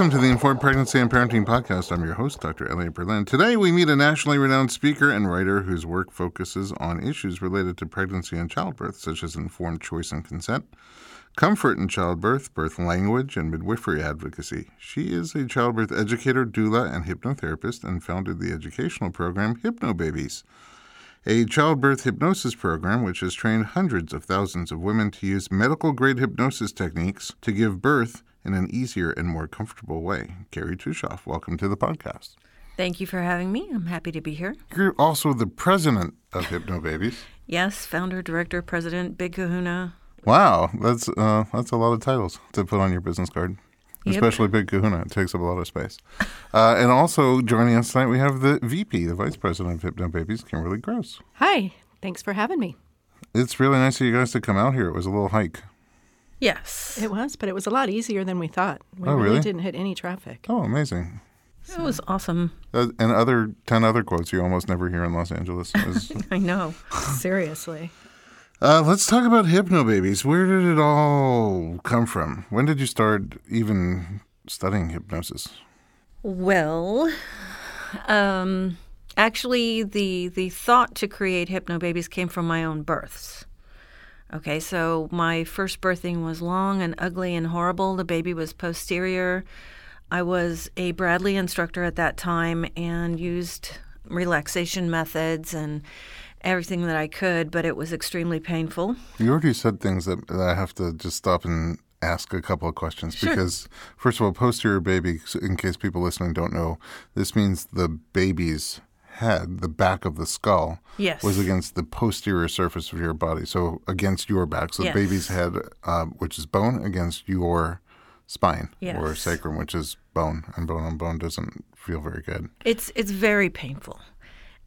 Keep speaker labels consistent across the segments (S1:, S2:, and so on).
S1: Welcome to the Informed Pregnancy and Parenting Podcast. I'm your host, Dr. Elliot Berlin. Today, we meet a nationally renowned speaker and writer whose work focuses on issues related to pregnancy and childbirth, such as informed choice and consent, comfort in childbirth, birth language, and midwifery advocacy. She is a childbirth educator, doula, and hypnotherapist, and founded the educational program HypnoBabies a childbirth hypnosis program which has trained hundreds of thousands of women to use medical grade hypnosis techniques to give birth in an easier and more comfortable way. Kerry Tuschoff, welcome to the podcast.
S2: Thank you for having me. I'm happy to be here.
S1: You're also the president of Hypno Babies.
S2: yes, founder, director, president, big kahuna.
S1: Wow, that's uh, that's a lot of titles to put on your business card. Yep. Especially Big Kahuna. It takes up a lot of space. Uh, and also joining us tonight, we have the VP, the Vice President of Hypno Babies, Kimberly Gross.
S3: Hi. Thanks for having me.
S1: It's really nice of you guys to come out here. It was a little hike.
S2: Yes.
S3: It was, but it was a lot easier than we thought. We
S1: oh,
S3: really? didn't hit any traffic.
S1: Oh, amazing.
S2: It was awesome.
S1: Uh, and other 10 other quotes you almost never hear in Los Angeles.
S2: I know.
S3: Seriously.
S1: Uh, let's talk about Hypnobabies. Where did it all come from? When did you start even studying hypnosis?
S2: Well, um, actually, the the thought to create Hypnobabies came from my own births. Okay, so my first birthing was long and ugly and horrible. The baby was posterior. I was a Bradley instructor at that time and used relaxation methods and everything that I could, but it was extremely painful.
S1: You already said things that, that I have to just stop and ask a couple of questions
S2: sure.
S1: because, first of all, posterior baby, in case people listening don't know, this means the baby's head, the back of the skull,
S2: yes.
S1: was against the posterior surface of your body, so against your back. So
S2: yes.
S1: the baby's head, uh, which is bone, against your spine
S2: yes.
S1: or sacrum, which is bone, and bone on bone doesn't feel very good.
S2: It's it's very painful.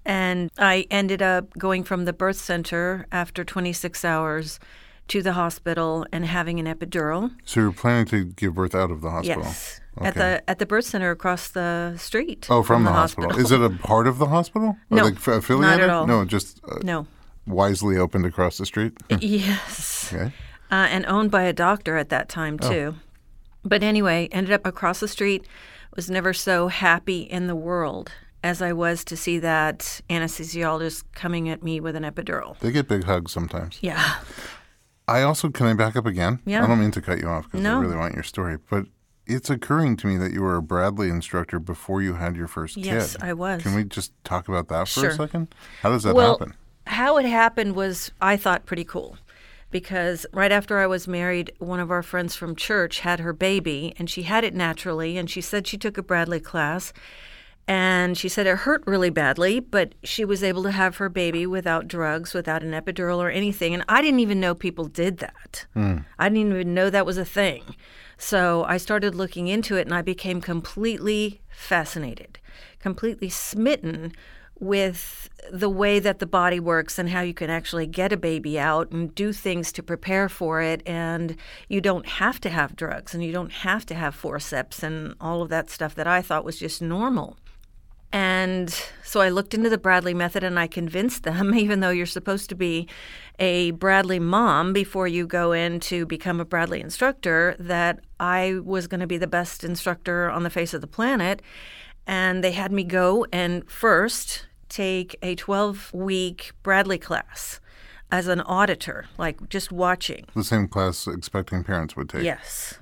S2: And I ended up going from the birth center after 26 hours to the hospital and having an epidural.
S1: So you're planning to give birth out of the hospital?
S2: Yes. Okay. At the at the birth center across the street.
S1: Oh, from,
S2: from
S1: the,
S2: the
S1: hospital.
S2: hospital.
S1: Is it a part of the hospital?
S2: No,
S1: like affiliated?
S2: not at all.
S1: No, just uh,
S2: no.
S1: Wisely opened across the street.
S2: yes.
S1: Okay.
S2: Uh, and owned by a doctor at that time too. Oh. But anyway, ended up across the street. Was never so happy in the world as I was to see that anesthesiologist coming at me with an epidural.
S1: They get big hugs sometimes.
S2: Yeah.
S1: I also can I back up again?
S2: Yeah.
S1: I don't mean to cut you off because
S2: no.
S1: I really want your story, but it's occurring to me that you were a Bradley instructor before you had your first
S2: yes,
S1: kid.
S2: Yes, I was.
S1: Can we just talk about that for
S2: sure.
S1: a second? How does that
S2: well,
S1: happen?
S2: How it happened was I thought pretty cool because right after I was married, one of our friends from church had her baby and she had it naturally and she said she took a Bradley class and she said it hurt really badly, but she was able to have her baby without drugs, without an epidural or anything. And I didn't even know people did that.
S1: Mm.
S2: I didn't even know that was a thing. So I started looking into it and I became completely fascinated, completely smitten with the way that the body works and how you can actually get a baby out and do things to prepare for it. And you don't have to have drugs and you don't have to have forceps and all of that stuff that I thought was just normal. And so I looked into the Bradley method and I convinced them, even though you're supposed to be a Bradley mom before you go in to become a Bradley instructor, that I was going to be the best instructor on the face of the planet. And they had me go and first take a 12 week Bradley class as an auditor, like just watching.
S1: The same class expecting parents would take.
S2: Yes.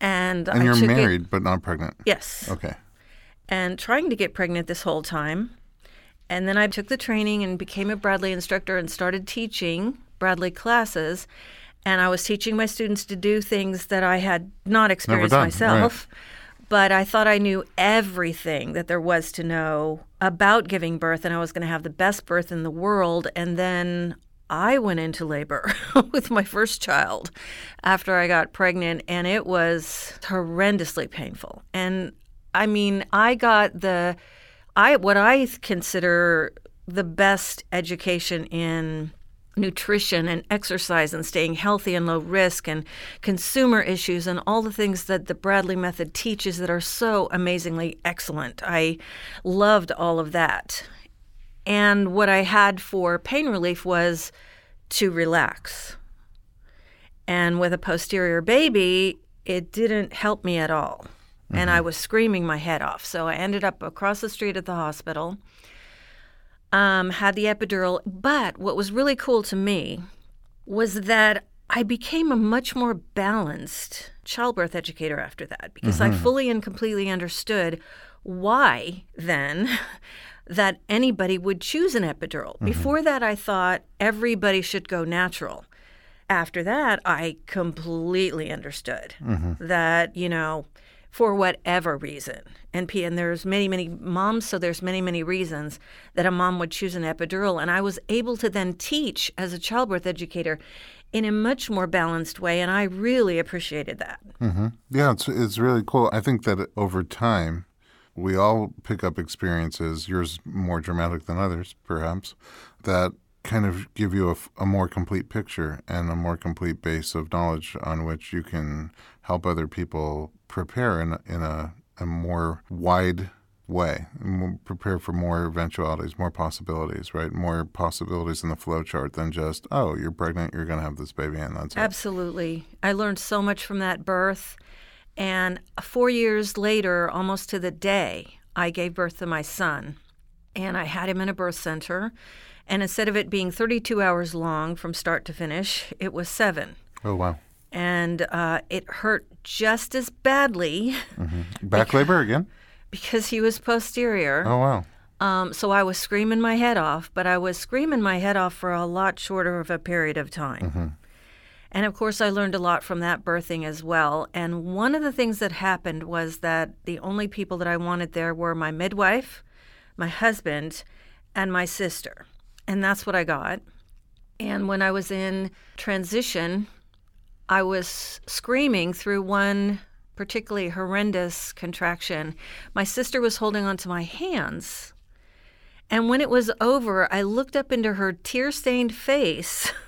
S2: And,
S1: and
S2: I
S1: you're married
S2: it,
S1: but not pregnant.
S2: Yes.
S1: Okay.
S2: And trying to get pregnant this whole time. And then I took the training and became a Bradley instructor and started teaching Bradley classes. And I was teaching my students to do things that I had not experienced myself.
S1: right.
S2: But I thought I knew everything that there was to know about giving birth, and I was going to have the best birth in the world. And then I went into labor with my first child after I got pregnant, and it was horrendously painful. And I mean, I got the I what I consider the best education in nutrition and exercise and staying healthy and low risk and consumer issues and all the things that the Bradley method teaches that are so amazingly excellent. I loved all of that. And what I had for pain relief was to relax. And with a posterior baby, it didn't help me at all. And I mm-hmm. was screaming my head off. So I ended up across the street at the hospital, um, had the epidural. But what was really cool to me was that I became a much more balanced childbirth educator after that because I mm-hmm. fully and completely understood why then that anybody would choose an epidural. Mm-hmm. Before that, I thought everybody should go natural. After that, I completely understood that, you know, for whatever reason, and, P- and there's many, many moms, so there's many, many reasons that a mom would choose an epidural. And I was able to then teach as a childbirth educator in a much more balanced way, and I really appreciated that. Mm-hmm.
S1: Yeah, it's it's really cool. I think that over time, we all pick up experiences, yours more dramatic than others, perhaps, that kind of give you a, a more complete picture and a more complete base of knowledge on which you can help other people prepare in, a- in a, a more wide way, prepare for more eventualities, more possibilities, right? More possibilities in the flow chart than just, oh, you're pregnant, you're going to have this baby, and that's it.
S2: Absolutely. I learned so much from that birth. And four years later, almost to the day, I gave birth to my son. And I had him in a birth center. And instead of it being 32 hours long from start to finish, it was seven.
S1: Oh, wow.
S2: And uh, it hurt just as badly
S1: Back labor again?
S2: because he was posterior.
S1: Oh, wow.
S2: Um, so I was screaming my head off, but I was screaming my head off for a lot shorter of a period of time. And of course, I learned a lot from that birthing as well. And one of the things that happened was that the only people that I wanted there were my midwife, my husband, and my sister. And that's what I got. And when I was in transition, I was screaming through one particularly horrendous contraction. My sister was holding onto my hands. And when it was over, I looked up into her tear stained face.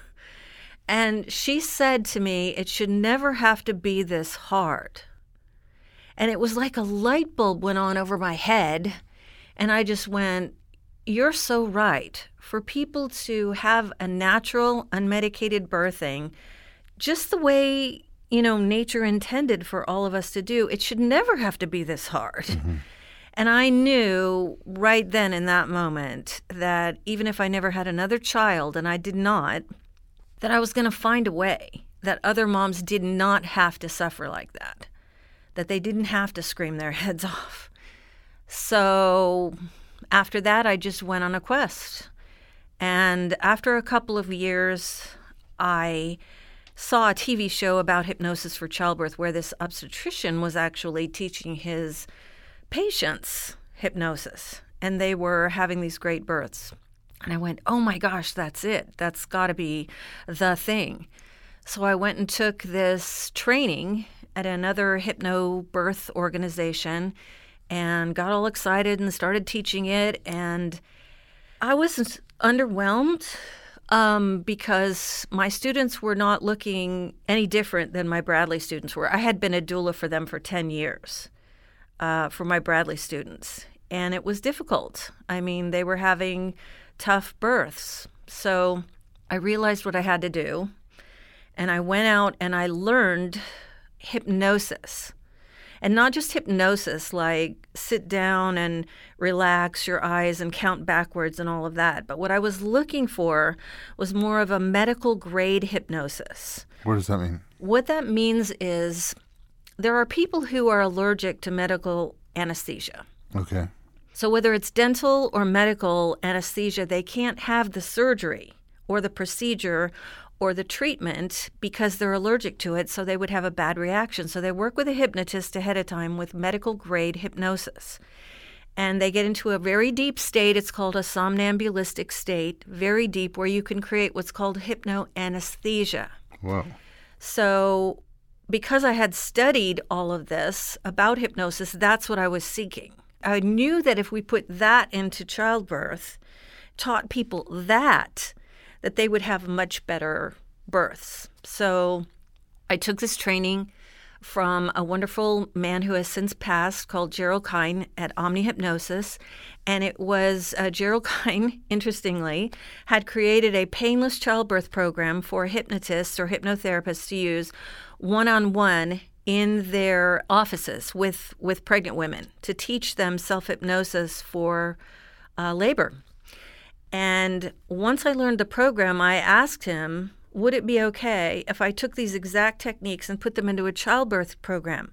S2: And she said to me, It should never have to be this hard. And it was like a light bulb went on over my head. And I just went, You're so right. For people to have a natural, unmedicated birthing, just the way, you know, nature intended for all of us to do, it should never have to be this hard. Mm-hmm. And I knew right then in that moment that even if I never had another child, and I did not, that I was going to find a way that other moms did not have to suffer like that, that they didn't have to scream their heads off. So after that, I just went on a quest. And after a couple of years, I saw a TV show about hypnosis for childbirth where this obstetrician was actually teaching his patients hypnosis, and they were having these great births. And I went, oh my gosh, that's it. That's got to be the thing. So I went and took this training at another hypno birth organization and got all excited and started teaching it. And I was underwhelmed um, because my students were not looking any different than my Bradley students were. I had been a doula for them for 10 years uh, for my Bradley students, and it was difficult. I mean, they were having tough births. So I realized what I had to do, and I went out and I learned hypnosis. And not just hypnosis, like sit down and relax your eyes and count backwards and all of that. But what I was looking for was more of a medical grade hypnosis.
S1: What does that mean?
S2: What that means is there are people who are allergic to medical anesthesia.
S1: Okay.
S2: So, whether it's dental or medical anesthesia, they can't have the surgery or the procedure or the treatment because they're allergic to it, so they would have a bad reaction. So, they work with a hypnotist ahead of time with medical grade hypnosis. And they get into a very deep state. It's called a somnambulistic state, very deep, where you can create what's called hypnoanesthesia.
S1: Wow.
S2: So, because I had studied all of this about hypnosis, that's what I was seeking. I knew that if we put that into childbirth, taught people that, that they would have much better births. So, I took this training from a wonderful man who has since passed called Gerald Kein at Omni Hypnosis. And it was uh, Gerald Kein, interestingly, had created a painless childbirth program for hypnotists or hypnotherapists to use one on one in their offices with, with pregnant women to teach them self hypnosis for uh, labor. And once I learned the program, I asked him, would it be okay if I took these exact techniques and put them into a childbirth program?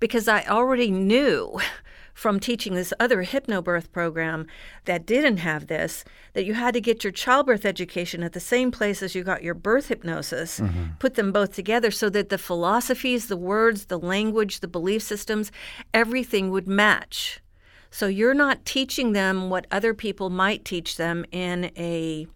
S2: Because I already knew from teaching this other hypnobirth program that didn't have this that you had to get your childbirth education at the same place as you got your birth hypnosis, mm-hmm. put them both together so that the philosophies, the words, the language, the belief systems, everything would match. So you're not teaching them what other people might teach them in a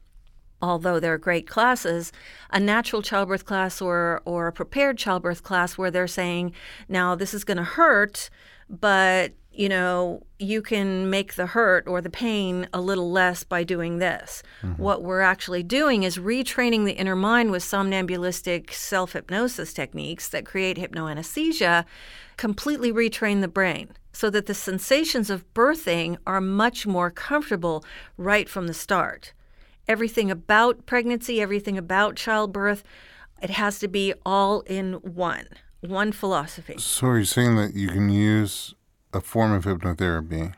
S2: although they're great classes, a natural childbirth class or or a prepared childbirth class where they're saying, now this is going to hurt, but you know, you can make the hurt or the pain a little less by doing this. Mm-hmm. What we're actually doing is retraining the inner mind with somnambulistic self hypnosis techniques that create hypnoanesthesia, completely retrain the brain so that the sensations of birthing are much more comfortable right from the start. Everything about pregnancy, everything about childbirth, it has to be all in one, one philosophy.
S1: So, you're you saying that you can use a form of hypnotherapy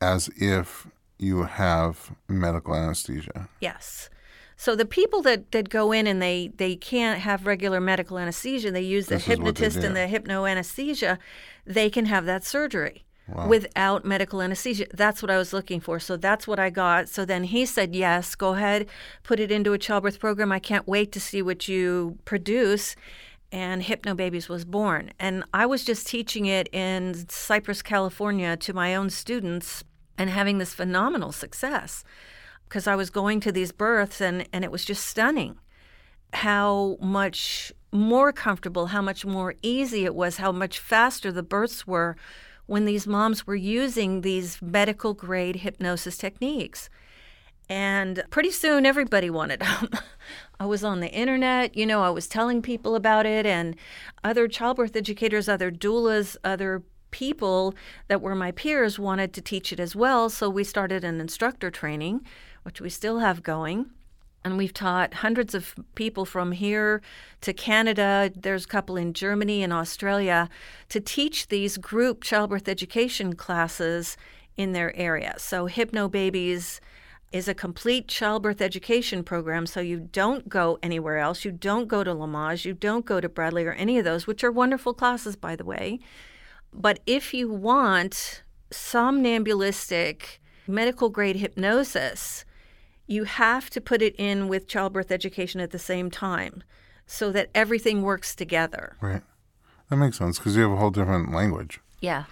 S1: as if you have medical anesthesia.
S2: Yes. So the people that, that go in and they, they can't have regular medical anesthesia, they use the this hypnotist and the hypnoanesthesia, they can have that surgery. Wow. Without medical anesthesia. That's what I was looking for. So that's what I got. So then he said, Yes, go ahead, put it into a childbirth program. I can't wait to see what you produce and Hypno Babies was born. And I was just teaching it in Cypress, California to my own students and having this phenomenal success because I was going to these births and, and it was just stunning how much more comfortable, how much more easy it was, how much faster the births were when these moms were using these medical grade hypnosis techniques. And pretty soon everybody wanted them. I was on the internet, you know, I was telling people about it, and other childbirth educators, other doulas, other people that were my peers wanted to teach it as well. So we started an instructor training, which we still have going. And we've taught hundreds of people from here to Canada. There's a couple in Germany and Australia to teach these group childbirth education classes in their area. So, Hypnobabies is a complete childbirth education program. So you don't go anywhere else. You don't go to Lamaze. You don't go to Bradley or any of those, which are wonderful classes, by the way. But if you want somnambulistic medical grade hypnosis, you have to put it in with childbirth education at the same time so that everything works together.
S1: Right. That makes sense because you have a whole different language.
S2: Yeah.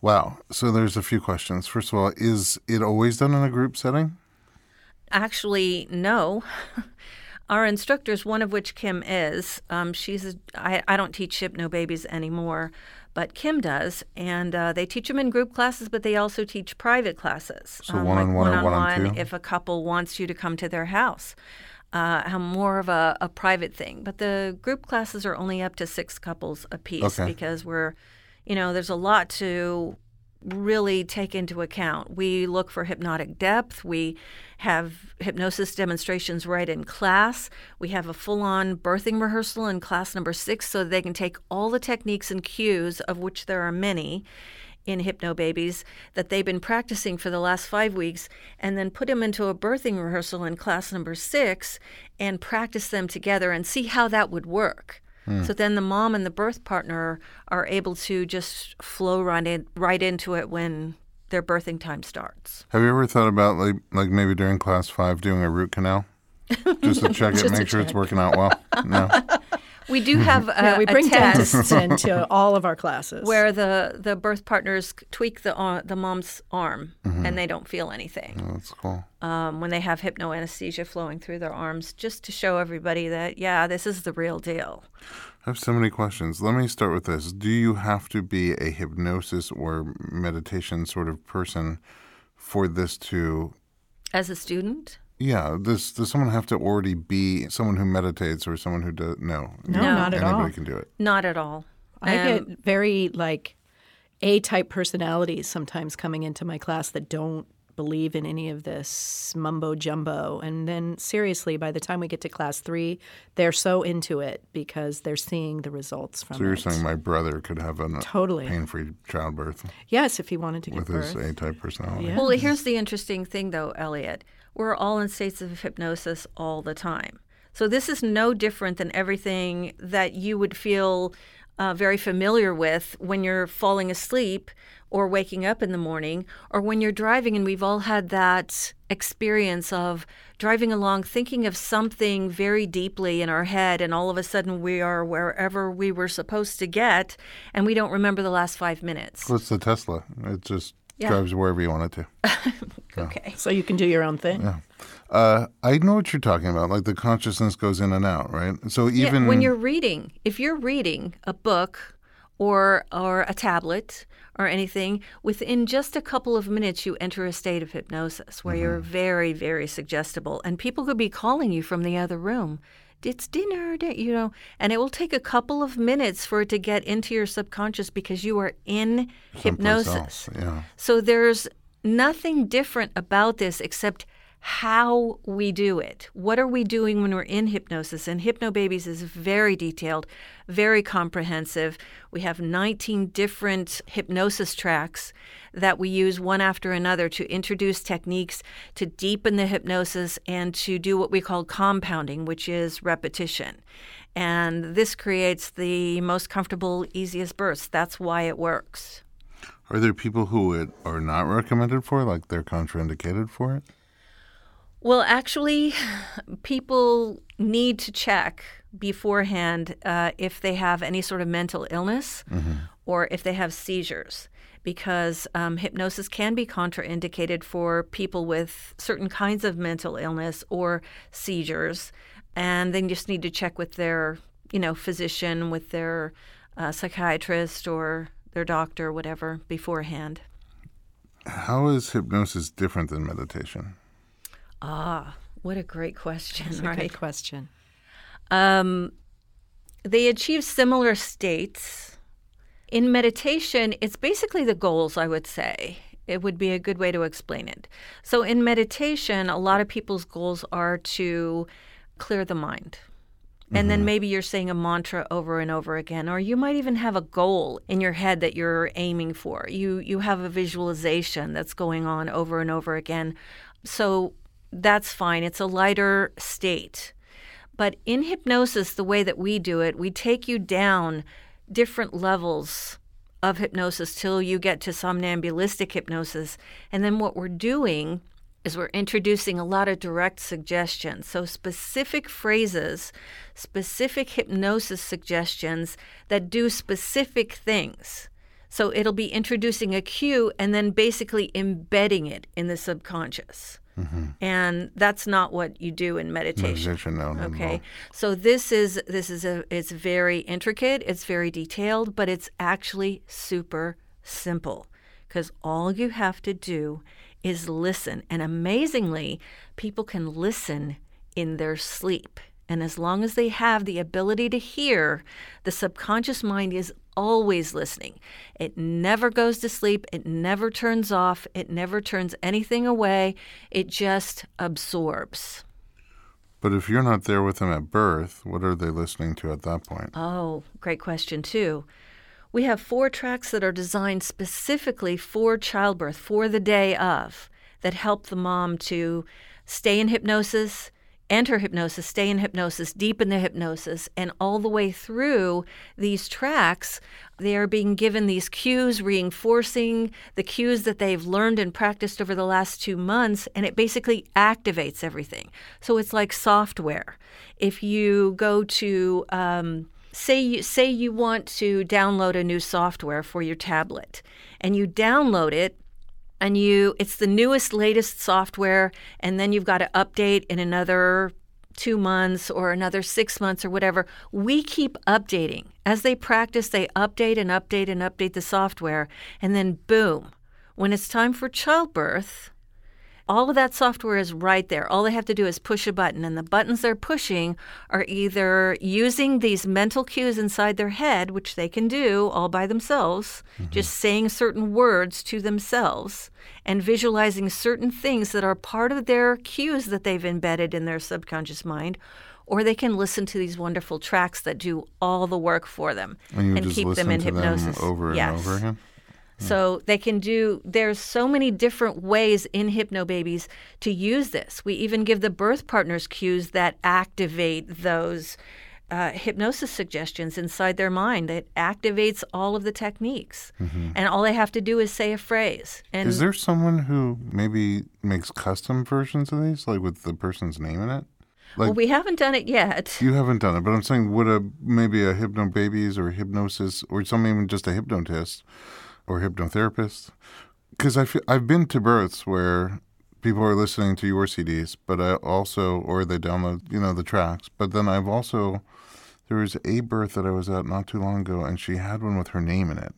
S1: Wow. So there's a few questions. First of all, is it always done in a group setting?
S2: Actually, no. Our instructors, one of which Kim is, um, she's a, I, I don't teach Hypnobabies anymore, but Kim does, and uh, they teach them in group classes, but they also teach private classes.
S1: So um, one on one or one on two.
S2: If a couple wants you to come to their house, uh, more of a, a private thing. But the group classes are only up to six couples apiece okay. because we're, you know, there's a lot to really take into account. We look for hypnotic depth. We have hypnosis demonstrations right in class. We have a full on birthing rehearsal in class number six so they can take all the techniques and cues, of which there are many in Hypnobabies, that they've been practicing for the last five weeks, and then put them into a birthing rehearsal in class number six and practice them together and see how that would work. Mm. So then the mom and the birth partner are able to just flow right in, right into it when their birthing time starts.
S1: Have you ever thought about like like maybe during class five doing a root canal, just to check it, make sure check. it's working out well? No.
S2: We do have a,
S3: yeah, we bring
S2: dentists
S3: into all of our classes
S2: where the, the birth partners tweak the uh, the mom's arm mm-hmm. and they don't feel anything.
S1: Oh, that's cool.
S2: Um, when they have hypnoanesthesia flowing through their arms, just to show everybody that yeah, this is the real deal.
S1: I have so many questions. Let me start with this. Do you have to be a hypnosis or meditation sort of person for this to?
S2: As a student?
S1: Yeah. Does does someone have to already be someone who meditates or someone who does? No.
S3: No, not
S1: at
S3: all.
S1: Anybody can do it.
S2: Not at all.
S3: I um, get very like A type personalities sometimes coming into my class that don't believe in any of this mumbo jumbo. And then, seriously, by the time we get to class three, they're so into it because they're seeing the results from
S1: So you're
S3: it.
S1: saying my brother could have a
S3: Totally.
S1: pain-free childbirth
S3: yes, if he wanted to give
S1: with
S3: birth.
S1: his A-type personality?
S3: Yeah.
S2: Well, here's the interesting thing, though, Elliot. We're all in states of hypnosis all the time. So this is no different than everything that you would feel uh, very familiar with when you're falling asleep or waking up in the morning or when you're driving. And we've all had that experience of driving along thinking of something very deeply in our head, and all of a sudden we are wherever we were supposed to get, and we don't remember the last five minutes.
S1: What's the Tesla? It just
S2: Yeah.
S1: drives wherever you want it to.
S2: Okay.
S3: So you can do your own thing.
S1: Uh, I know what you're talking about. Like the consciousness goes in and out, right? So even
S2: yeah, when you're reading, if you're reading a book or or a tablet or anything, within just a couple of minutes you enter a state of hypnosis where you're very very suggestible, and people could be calling you from the other room. It's dinner, you know, and it will take a couple of minutes for it to get into your subconscious because you are in
S1: someplace
S2: hypnosis.
S1: else, yeah.
S2: So there's nothing different about this except how we do it. What are we doing when we're in hypnosis? And Hypnobabies is very detailed, very comprehensive. We have 19 different hypnosis tracks that we use one after another to introduce techniques to deepen the hypnosis and to do what we call compounding, which is repetition. And this creates the most comfortable, easiest bursts. That's why it works.
S1: Are there people who it are not recommended for, like they're contraindicated for it?
S2: Well, actually, people need to check beforehand uh, if they have any sort of mental illness or if they have seizures, because um, hypnosis can be contraindicated for people with certain kinds of mental illness or seizures, and they just need to check with their, you know, physician, with their uh, psychiatrist or their doctor, whatever, beforehand.
S1: How is hypnosis different than meditation?
S2: Ah, what a great question,
S3: That's a
S2: right?
S3: good question.
S2: Um, they achieve similar states. In meditation, it's basically the goals, I would say. It would be a good way to explain it. So, in meditation, a lot of people's goals are to clear the mind. And then maybe you're saying a mantra over and over again, or you might even have a goal in your head that you're aiming for. You you have a visualization that's going on over and over again. So that's fine. It's a lighter state. But in hypnosis, the way that we do it, we take you down different levels of hypnosis till you get to somnambulistic hypnosis. And then what we're doing is we're introducing a lot of direct suggestions. So, specific phrases, specific hypnosis suggestions that do specific things. So, it'll be introducing a cue and then basically embedding it in the subconscious. Mm-hmm. And that's not what you do in meditation.
S1: Meditation, no, no,
S2: Okay.
S1: no.
S2: So this is this is a it's very intricate, it's very detailed, but it's actually super simple cuz all you have to do is listen. And amazingly, people can listen in their sleep. And as long as they have the ability to hear, the subconscious mind is always listening. It never goes to sleep. It never turns off. It never turns anything away. It just absorbs.
S1: But if you're not there with them at birth, what are they listening to at that point?
S2: Oh, great question, too. We have four tracks that are designed specifically for childbirth, for the day of, that help the mom to stay in hypnosis, enter hypnosis, stay in hypnosis, deepen the hypnosis, and all the way through these tracks, they are being given these cues, reinforcing the cues that they've learned and practiced over the last two months, and it basically activates everything. So it's like software. If you go to, um, say you say you want to download a new software for your tablet and you download it and you it's the newest latest software and then you've got to update in another 2 months or another 6 months or whatever. We keep updating. As they practice they update and update and update the software and then boom when it's time for childbirth All of that software is right there. All they have to do is push a button, and the buttons they're pushing are either using these mental cues inside their head, which they can do all by themselves, mm-hmm. just saying certain words to themselves and visualizing certain things that are part of their cues that they've embedded in their subconscious mind. Or they can listen to these wonderful tracks that do all the work for them
S1: And
S2: and keep them in hypnosis.
S1: them over and
S2: yes.
S1: over again.
S2: So they can do, there's so many different ways in Hypnobabies to use this. We even give the birth partners cues that activate those uh, hypnosis suggestions inside their mind. that activates all of the techniques. And all they have to do is say a phrase. And
S1: Is there someone who maybe makes custom versions of these, like with the person's name in it? Like
S2: well, we haven't done it yet.
S1: you haven't done it, but I'm saying would a maybe a hypno babies or hypnosis or some even just a hypnotist or hypnotherapist? Because I feel, I've been to births where people are listening to your CDs, but I also or they download you know the tracks. But then I've also there was a birth that I was at not too long ago, and she had one with her name in it,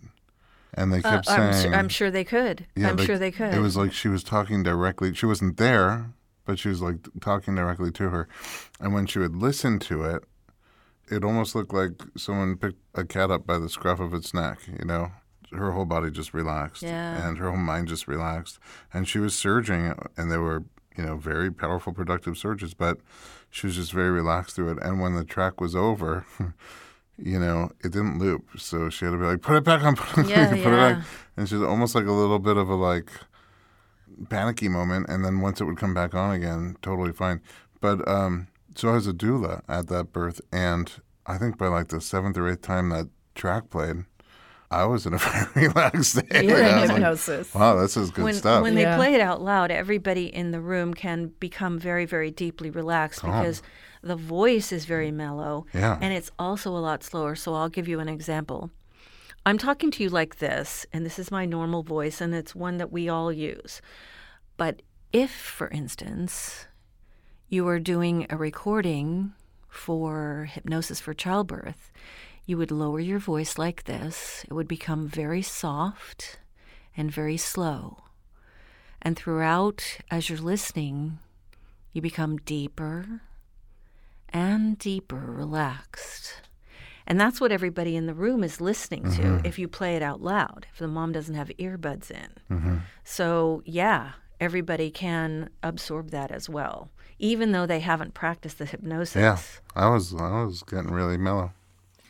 S1: and they
S2: Uh,
S1: kept
S2: I'm,
S1: saying
S2: su- I'm sure they could.
S1: Yeah,
S2: I'm
S1: like,
S2: sure they could.
S1: It was like she was talking directly. She wasn't there, but she was like talking directly to her. And when she would listen to it, it almost looked like someone picked a cat up by the scruff of its neck. You know, her whole body just relaxed,
S2: Yeah.
S1: and her whole mind just relaxed. And she was surging, and they were you know very powerful, productive surges, but she was just very relaxed through it. And when the track was over. You know, it didn't loop, so she had to be like, "Put it back on, put it,
S2: Yeah,
S1: put it
S2: yeah.
S1: back." And she's almost like a little bit of a like panicky moment, and then once it would come back on again, totally fine. But um, so I was a doula at that birth, and I think by like the seventh or eighth time that track played, I was in a very relaxed state.
S3: You're in
S1: was like,
S3: hypnosis.
S1: wow, this is good
S2: when,
S1: stuff.
S2: when
S3: Yeah.
S2: they play it out loud, everybody in the room can become very, very deeply relaxed because the voice is very mellow
S1: Yeah.
S2: and it's also a lot slower. So I'll give you an example. I'm talking to you like this, and this is my normal voice, and it's one that we all use. But if, for instance, you were doing a recording for hypnosis for childbirth, you would lower your voice like this. It would become very soft and very slow. And throughout, as you're listening, you become deeper and deeper relaxed. And that's what everybody in the room is listening to mm-hmm. if you play it out loud, if the mom doesn't have earbuds in. Mm-hmm. So, yeah, everybody can absorb that as well, even though they haven't practiced the hypnosis.
S1: yeah, I was I was getting really mellow.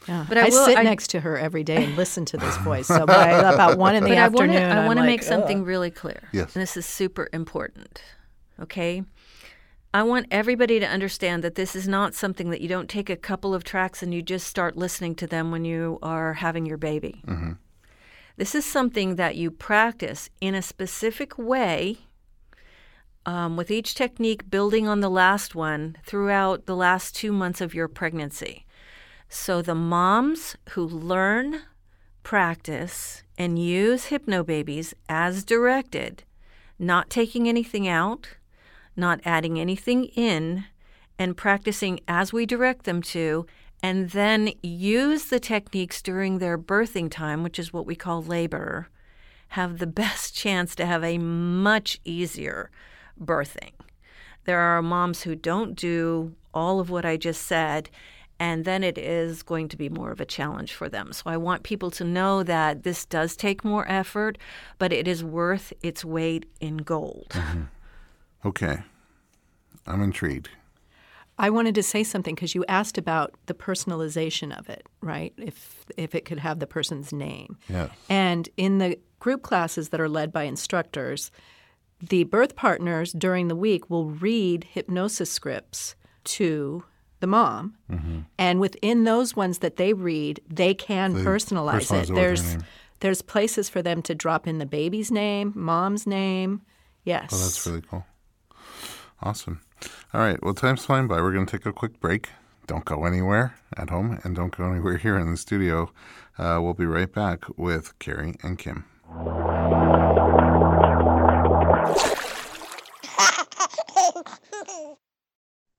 S3: Yeah.
S2: But I
S3: I,
S2: will-
S3: sit
S2: I-
S3: next to her every day and listen to this voice. So by about one in the
S2: But
S3: afternoon,
S2: I want to I
S3: I'm
S2: want to
S3: like,
S2: make something really clear.
S1: Yes.
S2: And this is super important. Okay? I want everybody to understand that this is not something that you don't take a couple of tracks and you just start listening to them when you are having your baby. This is something that you practice in a specific way um, with each technique building on the last one throughout the last two months of your pregnancy. So the moms who learn, practice, and use hypnobabies as directed, not taking anything out, not adding anything in, and practicing as we direct them to, and then use the techniques during their birthing time, which is what we call labor, have the best chance to have a much easier birthing. There are moms who don't do all of what I just said, and then it is going to be more of a challenge for them. So I want people to know that this does take more effort, but it is worth its weight in gold. Mm-hmm.
S1: Okay, I'm intrigued.
S3: I wanted to say something because you asked about the personalization of it, right? If if it could have the person's name.
S1: Yes.
S3: And in the group classes that are led by instructors, the birth partners during the week will read hypnosis scripts to the mom. And within those ones that they read, they can personalize,
S1: personalize it with
S3: it.
S1: their
S3: There's there's places for them to drop in the baby's name, mom's name. Yes.
S1: Oh, that's really cool. Awesome. All right. Well, time's flying by. We're going to take a quick break. Don't go anywhere at home and don't go anywhere here in the studio. Uh, we'll be right back with Kerry and Kim.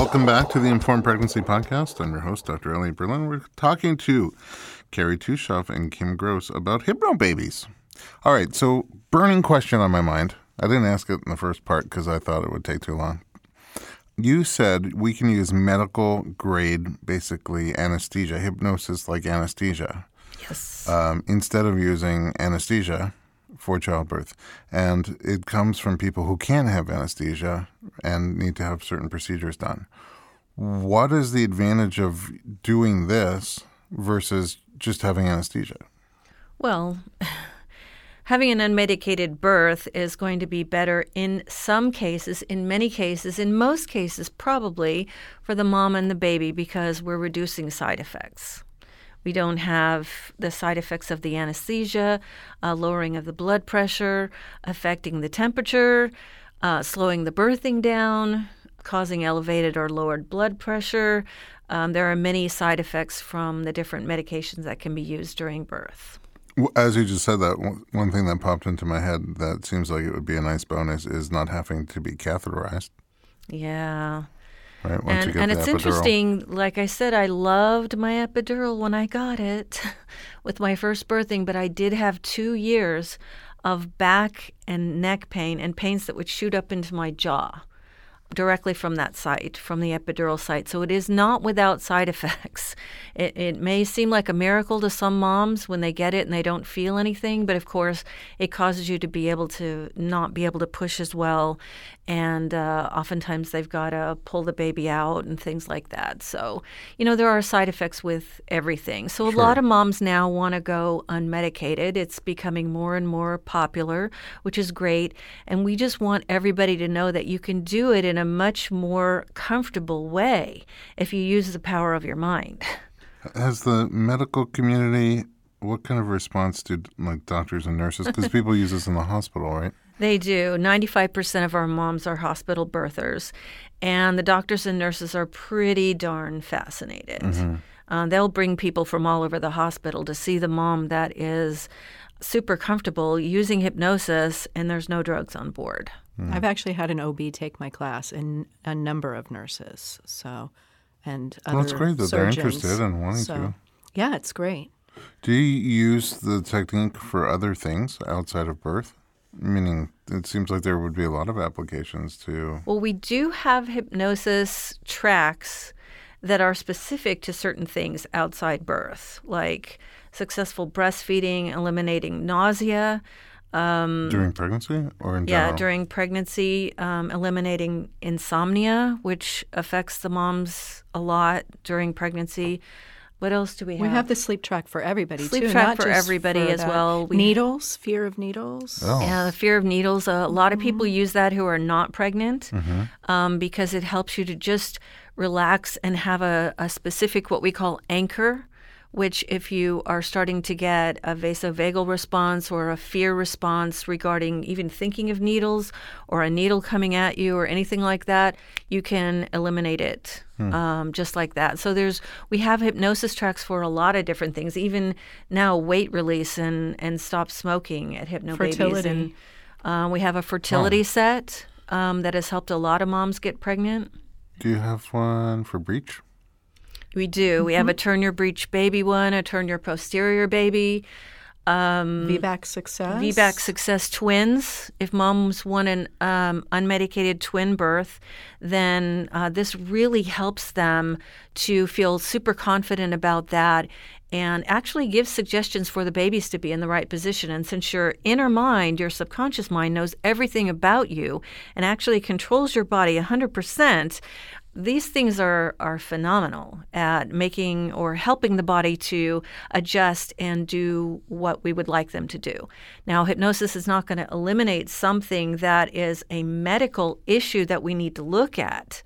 S1: Welcome back to the Informed Pregnancy Podcast. I'm your host, Dr. Elliot Berlin. We're talking to Kerry Tuschoff and Kim Gross about hypno babies. All right, so burning question on my mind I didn't ask it in the first part because I thought it would take too long. You said we can use medical grade, basically anesthesia, hypnosis like anesthesia.
S2: Yes.
S1: Um, instead of using anesthesia for childbirth. And it comes from people who can't have anesthesia and need to have certain procedures done. What is the advantage of doing this versus just having anesthesia?
S2: Well, having an unmedicated birth is going to be better in some cases, in many cases, in most cases, probably for the mom and the baby because we're reducing side effects. We don't have the side effects of the anesthesia, uh, lowering of the blood pressure, affecting the temperature, uh, slowing the birthing down, causing elevated or lowered blood pressure. Um, there are many side effects from the different medications that can be used during birth.
S1: As you just said that, one thing that popped into my head that seems like it would be a nice bonus is not having to be catheterized.
S2: Yeah.
S1: Right.
S2: And and it's epidural. interesting. Like I said, I loved my epidural when I got it with my first birthing, but I did have two years of back and neck pain and pains that would shoot up into my jaw directly from that site, from the epidural site. So it is not without side effects. It, it may seem like a miracle to some moms when they get it and they don't feel anything, but of course, it causes you to be able to not be able to push as well. And uh, oftentimes they've got to pull the baby out and things like that. So, you know, there are side effects with everything. So a sure. lot of moms now want to go unmedicated. It's becoming more and more popular, which is great. And we just want everybody to know that you can do it in a much more comfortable way if you use the power of your mind.
S1: Has the medical community, what kind of response do like doctors and nurses? Because people use this in the hospital, right?
S2: They do. 95% of our moms are hospital birthers, and the doctors and nurses are pretty darn fascinated. Mm-hmm. Uh, they'll bring people from all over the hospital to see the mom that is super comfortable using hypnosis, and there's no drugs on board.
S3: Mm. I've actually had an OB take my class and a number of nurses. So, and
S1: well,
S3: that's
S1: great that
S3: surgeons.
S1: they're interested in wanting
S3: so,
S1: to.
S3: Yeah, it's great.
S1: Do you use the technique for other things outside of birth? Meaning, it seems like there would be a lot of applications to.
S2: Well, we do have hypnosis tracks that are specific to certain things outside birth, like successful breastfeeding, eliminating nausea,
S1: um, during pregnancy or in
S2: yeah,
S1: general?
S2: during pregnancy, um, eliminating insomnia, which affects the moms a lot during pregnancy. What else do we have?
S3: We have the sleep track for everybody
S2: sleep
S3: too.
S2: track for everybody
S3: for
S2: as well.
S3: We needles, fear of needles.
S1: Oh.
S2: Yeah, the fear of needles. a lot of people mm-hmm. use that who are not pregnant mm-hmm. um, because it helps you to just relax and have a, a specific what we call anchor which, if you are starting to get a vasovagal response or a fear response regarding even thinking of needles or a needle coming at you or anything like that, you can eliminate it hmm. um, just like that. So there's we have hypnosis tracks for a lot of different things, even now weight release and and stop smoking at Hypnobabies.
S3: Fertility.
S2: And uh, we have a fertility oh. set um, that has helped a lot of moms get pregnant.
S1: Do you have one for breech?
S2: We do. Mm-hmm. We have a mm-hmm. turn your breech baby one, a turn your posterior baby.
S3: Um, VBAC success.
S2: VBAC success twins. If moms want an um, unmedicated twin birth, then uh, this really helps them to feel super confident about that and actually gives suggestions for the babies to be in the right position. And since your inner mind, your subconscious mind, knows everything about you and actually controls your body 100%, these things are, are phenomenal at making or helping the body to adjust and do what we would like them to do. Now, hypnosis is not going to eliminate something that is a medical issue that we need to look at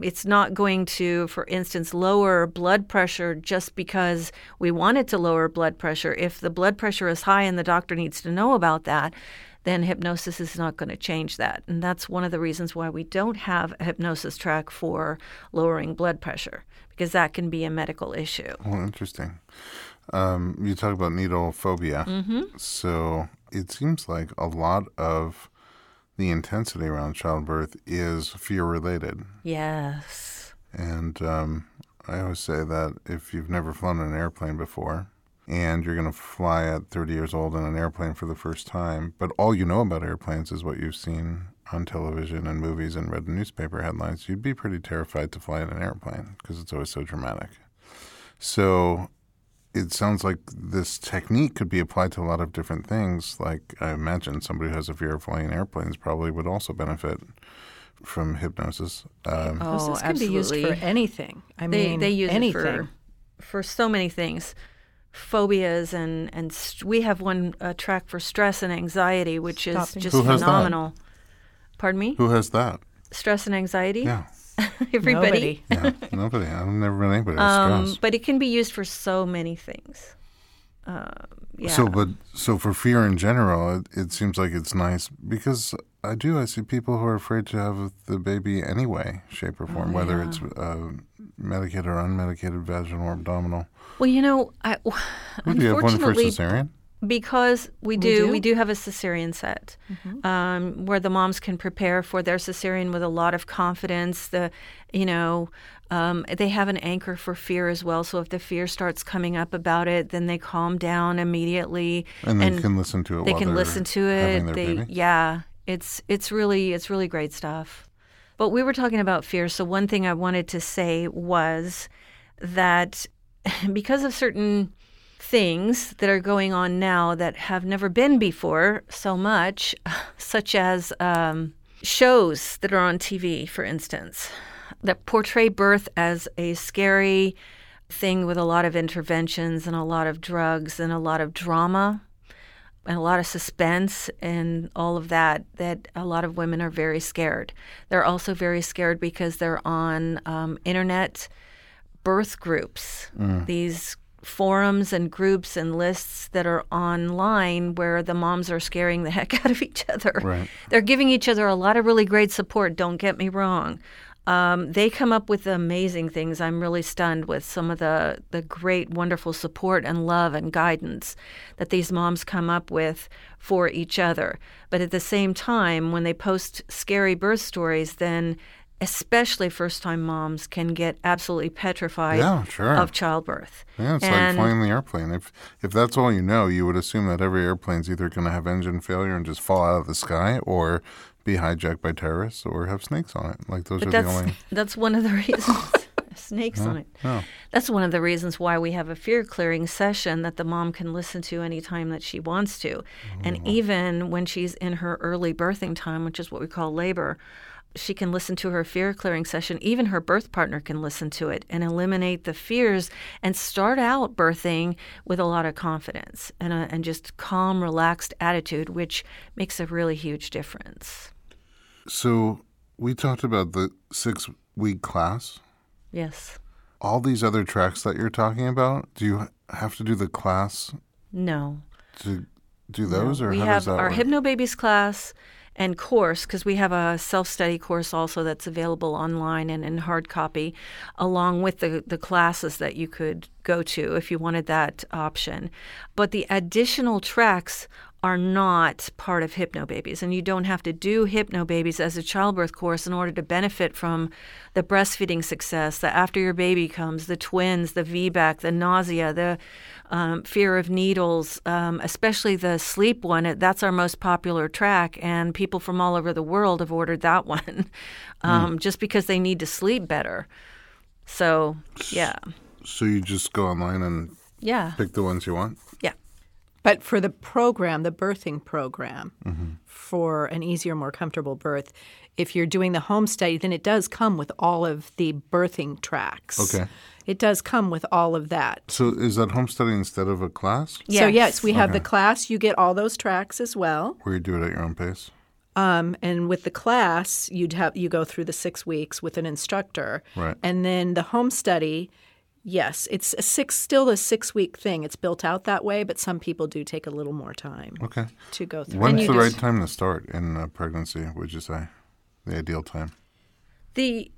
S2: it's not going to, for instance, lower blood pressure just because we want it to lower blood pressure. If the blood pressure is high and the doctor needs to know about that, then hypnosis is not going to change that. And that's one of the reasons why we don't have a hypnosis track for lowering blood pressure, because that can be a medical issue.
S1: Well, interesting. Um, you talk about needle phobia.
S2: Mm-hmm.
S1: So it seems like a lot of the intensity around childbirth is fear related.
S2: Yes.
S1: And um, I always say that if you've never flown an airplane before and you're going to fly at 30 years old in an airplane for the first time, but all you know about airplanes is what you've seen on television and movies and read in newspaper headlines, you'd be pretty terrified to fly in an airplane because it's always so dramatic. So it sounds like this technique could be applied to a lot of different things. Like I imagine somebody who has a fear of flying airplanes probably would also benefit from hypnosis. Um,
S2: Oh,
S3: Hypnosis can be used for anything. I
S2: they
S3: mean,
S2: they use
S3: anything.
S2: it for for so many things phobias and and st- we have one uh, track for stress and anxiety which is
S3: Stopping.
S2: just
S1: Who
S2: phenomenal pardon me
S1: who has that?
S2: stress and anxiety
S1: Yeah,
S2: everybody
S3: Nobody.
S1: yeah, nobody. I've never met anybody with
S2: um,
S1: stress.
S2: but it can be used for so many things uh, yeah
S1: So, but so for fear in general, it, it seems like it's nice because I do. I see people who are afraid to have the baby anyway, shape or form,
S2: Oh,
S1: whether
S2: yeah.
S1: it's uh, medicated or unmedicated vaginal or abdominal.
S2: well you know I,
S1: Would you have one for
S2: unfortunately
S1: cesarean?
S2: Because we do, we
S3: do?
S2: do, have a cesarean set um, where the moms can prepare for their cesarean with a lot of confidence. The, you know, um, they have an anchor for fear as well. So if the fear starts coming up about it, then they calm down immediately.
S1: And they can listen to it.
S2: They can listen to it. They,
S1: baby?
S2: yeah, it's it's really it's really great stuff. But we were talking about fear. So one thing I wanted to say was that because of certain things that are going on now that have never been before so much, such as um, shows that are on TV, for instance, that portray birth as a scary thing with a lot of interventions and a lot of drugs and a lot of drama and a lot of suspense and all of that that a lot of women are very scared. They're also very scared because they're on um, internet birth groups these forums and groups and lists that are online where the moms are scaring the heck out of each other.
S1: Right.
S2: they're giving each other a lot of really great support don't get me wrong um, they come up with amazing things. I'm really stunned with some of the, the great, wonderful support and love and guidance that these moms come up with for each other. But at the same time, when they post scary birth stories, then especially first time moms can get absolutely petrified
S1: Yeah, sure.
S2: of childbirth.
S1: Yeah, it's
S2: And-
S1: like flying the airplane. If if that's all you know, you would assume that every airplane's either going to have engine failure and just fall out of the sky, or be hijacked by terrorists, or have snakes on it. Like those
S2: But
S1: are the only.
S2: that's one of the reasons. Snakes on it.
S1: No.
S2: That's one of the reasons why we have a fear clearing session that the mom can listen to anytime that she wants to. And oh. even when she's in her early birthing time, which is what we call labor, she can listen to her fear clearing session. Even her birth partner can listen to it and eliminate the fears and start out birthing with a lot of confidence and, a, and just calm, relaxed attitude, which makes a really huge difference.
S1: So we talked about the six week class.
S2: Yes.
S1: All these other tracks that you're talking about, do you have to do the class
S2: No.
S1: to do those, or
S2: we
S1: how
S2: have
S1: does that
S2: our
S1: work?
S2: Hypnobabies class and course because we have a self-study course also that's available online and in hard copy along with the, the classes that you could go to if you wanted that option. But the additional tracks are not part of Hypnobabies, and you don't have to do Hypnobabies as a childbirth course in order to benefit from the breastfeeding success, the after your baby comes, the twins, the VBAC, the nausea, the um, fear of needles, um, especially the sleep one. That's our most popular track, and people from all over the world have ordered that one um, just because they need to sleep better. So, yeah.
S1: So you just go online and
S2: Yeah.
S1: Pick the ones you want.
S2: Yeah.
S3: But for the program, the birthing program,
S1: Mm-hmm.
S3: for an easier, more comfortable birth, if you're doing the home study, then it does come with all of the birthing tracks.
S1: Okay.
S3: It does come with all of that.
S1: So is that home study instead of a class
S3: So,
S2: Yes.
S3: yes, we have the class. You get all those tracks as well.
S1: where you do it at your own pace?
S3: Um, and with the class, you'd have you go through the six weeks with an instructor,
S1: Right.
S3: and then the home study. Yes, it's a six, still a six week thing. It's built out that way, but some people do take a little more time
S1: Okay.
S3: to go through.
S1: When's
S2: you
S1: the right time to start in pregnancy? Would you say the ideal time?
S2: The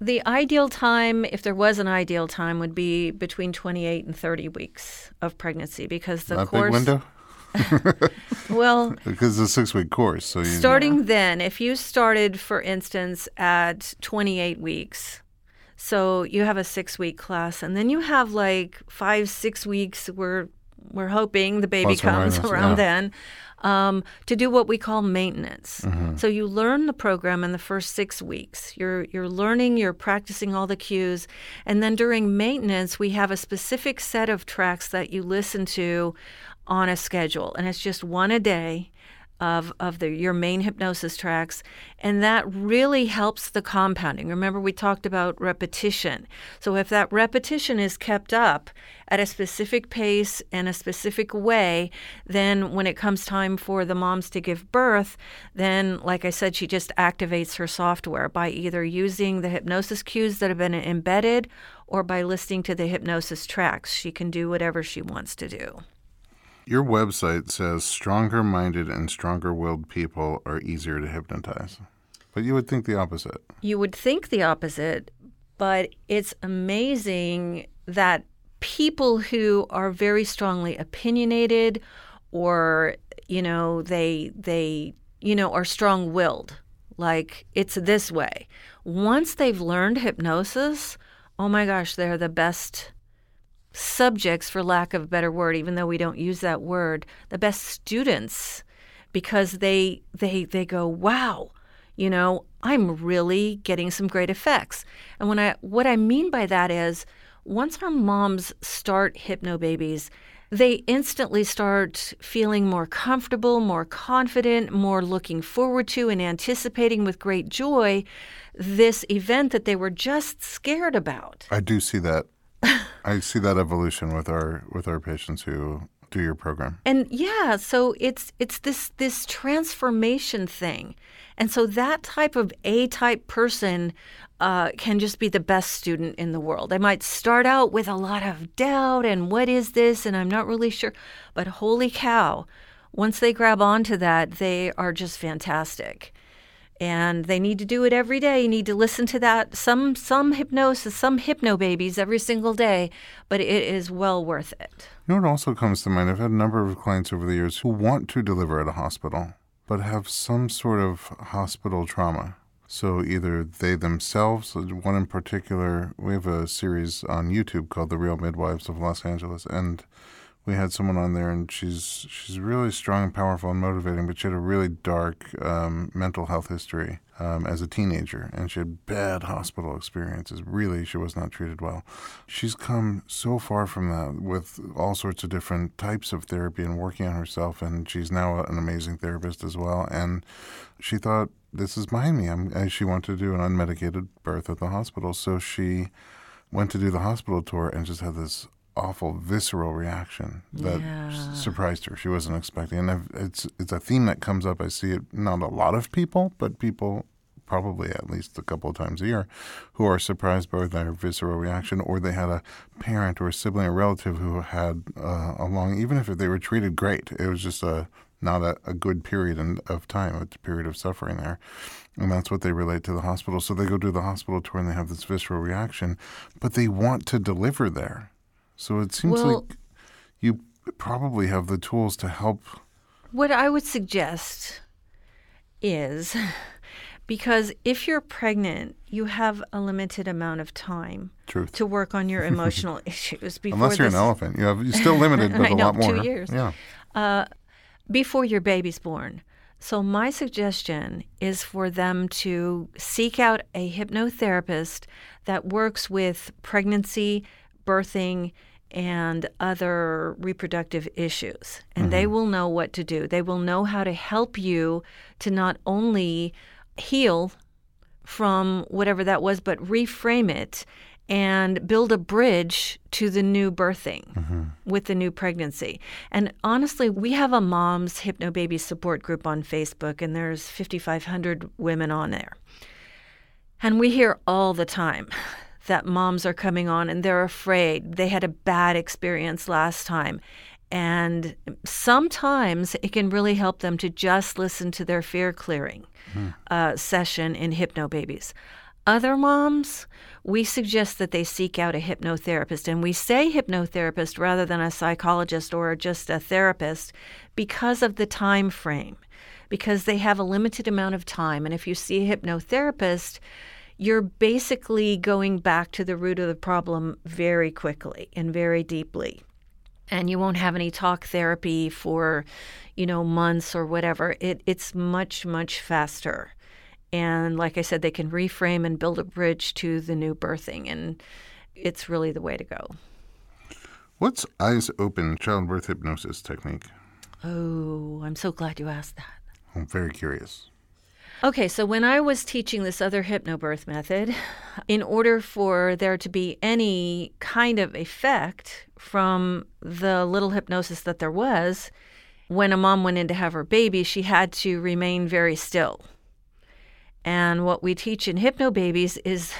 S2: the ideal time, if there was an ideal time, would be between 28 and 30 weeks of pregnancy because the
S1: that
S2: course.
S1: big window
S2: Well,
S1: because it's a six week course. So you
S2: starting then, if you started, for instance, at 28 weeks, so you have a six week class, and then you have like five, six weeks. We're we're hoping the baby
S1: Plus
S2: comes
S1: minus,
S2: around
S1: yeah.
S2: then um, to do what we call maintenance.
S1: Mm-hmm.
S2: So you learn the program in the first six weeks. You're you're learning, you're practicing all the cues, and then during maintenance, we have a specific set of tracks that you listen to on a schedule, and it's just one a day of of the your main hypnosis tracks and that really helps the compounding. Remember we talked about repetition. So if that repetition is kept up at a specific pace and a specific way then when it comes time for the moms to give birth then like i said she just activates her software by either using the hypnosis cues that have been embedded or by listening to the hypnosis tracks. She can do whatever she wants to do
S1: Your website says stronger minded and stronger willed people are easier to hypnotize. But you would think the opposite.
S2: You would think the opposite, but it's amazing that people who are very strongly opinionated or you know they they you know are strong-willed like it's this way once they've learned hypnosis oh my gosh they're the best subjects for lack of a better word even though we don't use that word the best students because they they they go wow you know i'm really getting some great effects and when i what i mean by that is once our moms start Hypnobabies they instantly start feeling more comfortable, more confident, more looking forward to and anticipating with great joy this event that they were just scared about.
S1: I do see that. I see that evolution with our with our patients who do your program.
S2: And yeah, so it's it's this this transformation thing. And so that type of A type person uh, can just be the best student in the world. They might start out with a lot of doubt and what is this and I'm not really sure. But holy cow, once they grab onto that, they are just fantastic. And they need to do it every day. You need to listen to that. Some some hypnosis, some Hypnobabies every single day, but it is well worth it.
S1: You know what also comes to mind? I've had a number of clients over the years who want to deliver at a hospital, but have some sort of hospital trauma. So either they themselves, one in particular, we have a series on YouTube called The Real Midwives of Los Angeles, and we had someone on there, and she's she's really strong and powerful and motivating, but she had a really dark um, mental health history um, as a teenager, and she had bad hospital experiences. Really, she was not treated well. She's come so far from that with all sorts of different types of therapy and working on herself, and she's now an amazing therapist as well. And she thought, "This is behind me." And she wanted to do an unmedicated birth at the hospital, so she went to do the hospital tour and just had this awful visceral reaction that
S2: Yeah.
S1: surprised her. She wasn't expecting, and I've, it's it's a theme that comes up. I see it not a lot of people, but people probably at least a couple of times a year who are surprised by their visceral reaction, or they had a parent or a sibling or relative who had uh, a long, even if they were treated great, it was just a not a, a good period in, of time, a period of suffering there. And that's what they relate to the hospital. So they go to the hospital tour and they have this visceral reaction, but they want to deliver there. So it seems
S2: Well-
S1: like you probably have the tools to help.
S2: What I would suggest is because if you're pregnant, you have a limited amount of time
S1: Truth.
S2: to work on your emotional issues before
S1: Unless you're
S2: this,
S1: an elephant, you have you're still limited, but a
S2: know,
S1: lot more.
S2: two years.
S1: Yeah.
S2: Uh, before your baby's born. So my suggestion is for them to seek out a hypnotherapist that works with pregnancy, birthing, and other reproductive issues. And they mm-hmm. will know what to do. They will know how to help you to not only heal from whatever that was, but reframe it and build a bridge to the new birthing mm-hmm. with the new pregnancy. And honestly, we have a mom's hypno baby support group on Facebook, and there's 5,500 women on there. And we hear all the time that moms are coming on and they're afraid. They had a bad experience last time. And sometimes it can really help them to just listen to their fear clearing uh, session in Hypnobabies. Other moms, we suggest that they seek out a hypnotherapist. And we say hypnotherapist rather than a psychologist or just a therapist because of the time frame, because they have a limited amount of time. And if you see a hypnotherapist, you're basically going back to the root of the problem very quickly and very deeply. And you won't have any talk therapy for, you know, months or whatever. It, it's much, much faster. And like I said, they can reframe and build a bridge to the new birthing. And it's really the way to go.
S1: What's eyes open childbirth hypnosis technique?
S2: Oh, I'm so glad you asked that.
S1: I'm very curious.
S2: Okay, so when I was teaching this other hypnobirth method, in order for there to be any kind of effect from the little hypnosis that there was, when a mom went in to have her baby, she had to remain very still. And what we teach in Hypnobabies is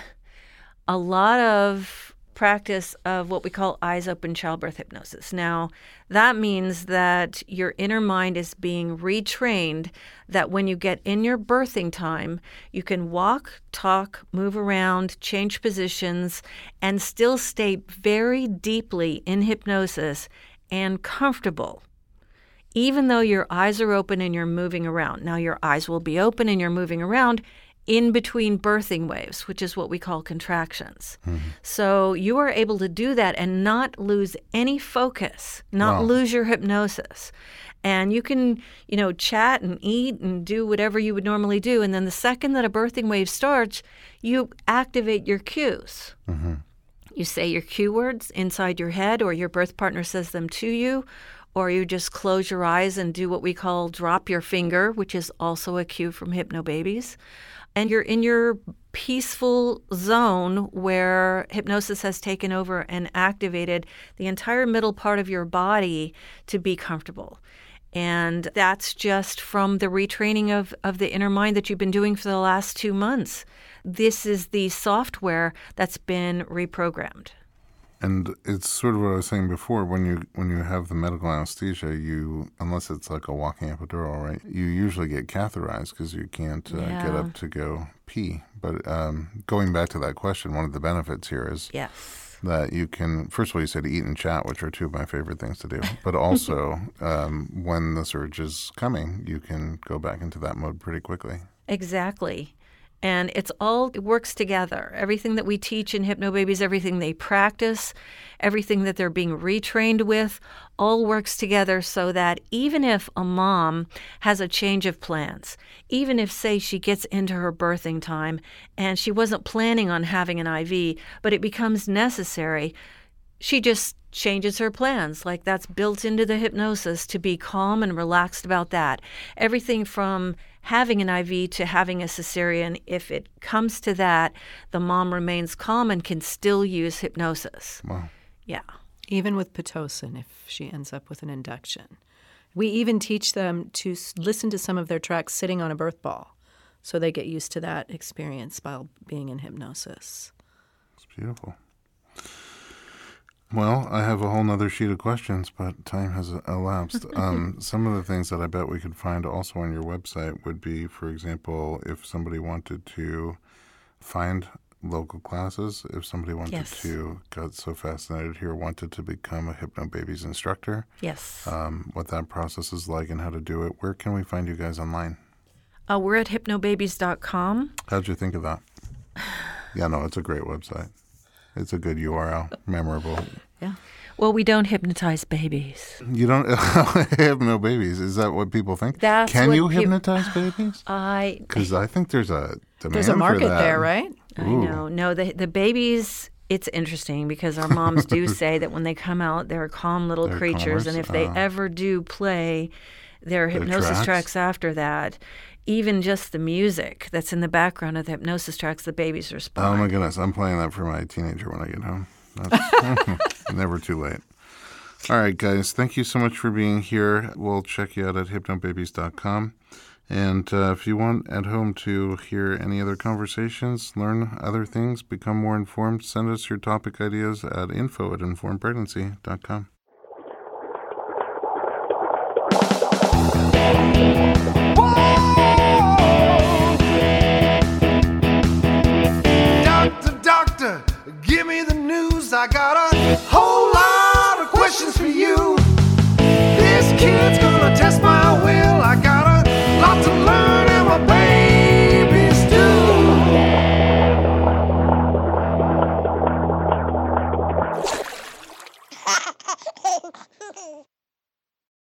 S2: a lot of practice of what we call eyes open childbirth hypnosis. Now, that means that your inner mind is being retrained that when you get in your birthing time, you can walk, talk, move around, change positions, and still stay very deeply in hypnosis and comfortable even though your eyes are open and you're moving around. Now, your eyes will be open and you're moving around in between birthing waves, which is what we call contractions. Mm-hmm. So, you are able to do that and not lose any focus, not
S1: Wow.
S2: lose your hypnosis. And you can, you know, chat and eat and do whatever you would normally do. And then the second that a birthing wave starts, you activate your cues. Mm-hmm. You say your cue words inside your head, or your birth partner says them to you, or you just close your eyes and do what we call drop your finger, which is also a cue from Hypnobabies. And you're in your peaceful zone where hypnosis has taken over and activated the entire middle part of your body to be comfortable. And that's just from the retraining of, of the inner mind that you've been doing for the last two months. This is the software that's been reprogrammed.
S1: And it's sort of what I was saying before. When you when you have the medical anesthesia, you unless it's like a walking epidural, right? You usually get catheterized because you can't uh, get up to go pee. But um, going back to that question, one of the benefits here is
S2: Yes.
S1: that you can first of all you said eat and chat which are two of my favorite things to do but also um, when the surge is coming you can go back into that mode pretty quickly
S2: Exactly. And it's all, it works together. Everything that we teach in Hypnobabies, everything they practice, everything that they're being retrained with, all works together so that even if a mom has a change of plans, even if, say, she gets into her birthing time and she wasn't planning on having an IV, but it becomes necessary, she just changes her plans. Like that's built into the hypnosis to be calm and relaxed about that. Everything from having an IV to having a cesarean, if it comes to that, the mom remains calm and can still use hypnosis.
S1: wow
S2: Yeah.
S3: even with Pitocin if she ends up with an induction. We even teach them to listen to some of their tracks sitting on a birth ball so they get used to that experience while being in hypnosis.
S1: it's beautiful well i have a whole nother sheet of questions but time has elapsed um, some of the things that i bet we could find also on your website would be for example if somebody wanted to find local classes if somebody wanted
S2: Yes.
S1: to got so fascinated here wanted to become a Hypnobabies instructor
S2: Yes.
S1: um, what that process is like and how to do it. Where can we find you guys online?
S2: Uh, we're at hypnobabies.com.
S1: How'd you think of that? Yeah, no, it's a great website. It's a good URL, memorable.
S2: Yeah. Well, we don't hypnotize babies.
S1: You don't have no babies. Is that what people think?
S2: That's
S1: Can
S2: what
S1: you
S2: peop-
S1: hypnotize babies?
S2: I
S1: Because I think there's a demand
S3: There's a
S1: for
S3: market
S1: that.
S3: there, right?
S2: I know. No, the the babies it's interesting because our moms do say that when they come out, they're calm little
S1: They're
S2: creatures,
S1: calmers?
S2: and if they
S1: Oh.
S2: ever do play their hypnosis
S1: tracks?
S2: tracks after that, even just the music that's in the background of the hypnosis tracks, the babies respond.
S1: Oh my goodness, I'm playing that for my teenager when I get home. That's never too late. All right, guys, thank you so much for being here. We'll check you out at hypnobabies.com. And uh, if you want at home to hear any other conversations, learn other things, become more informed, send us your topic ideas at info at informedpregnancy.com.
S4: I got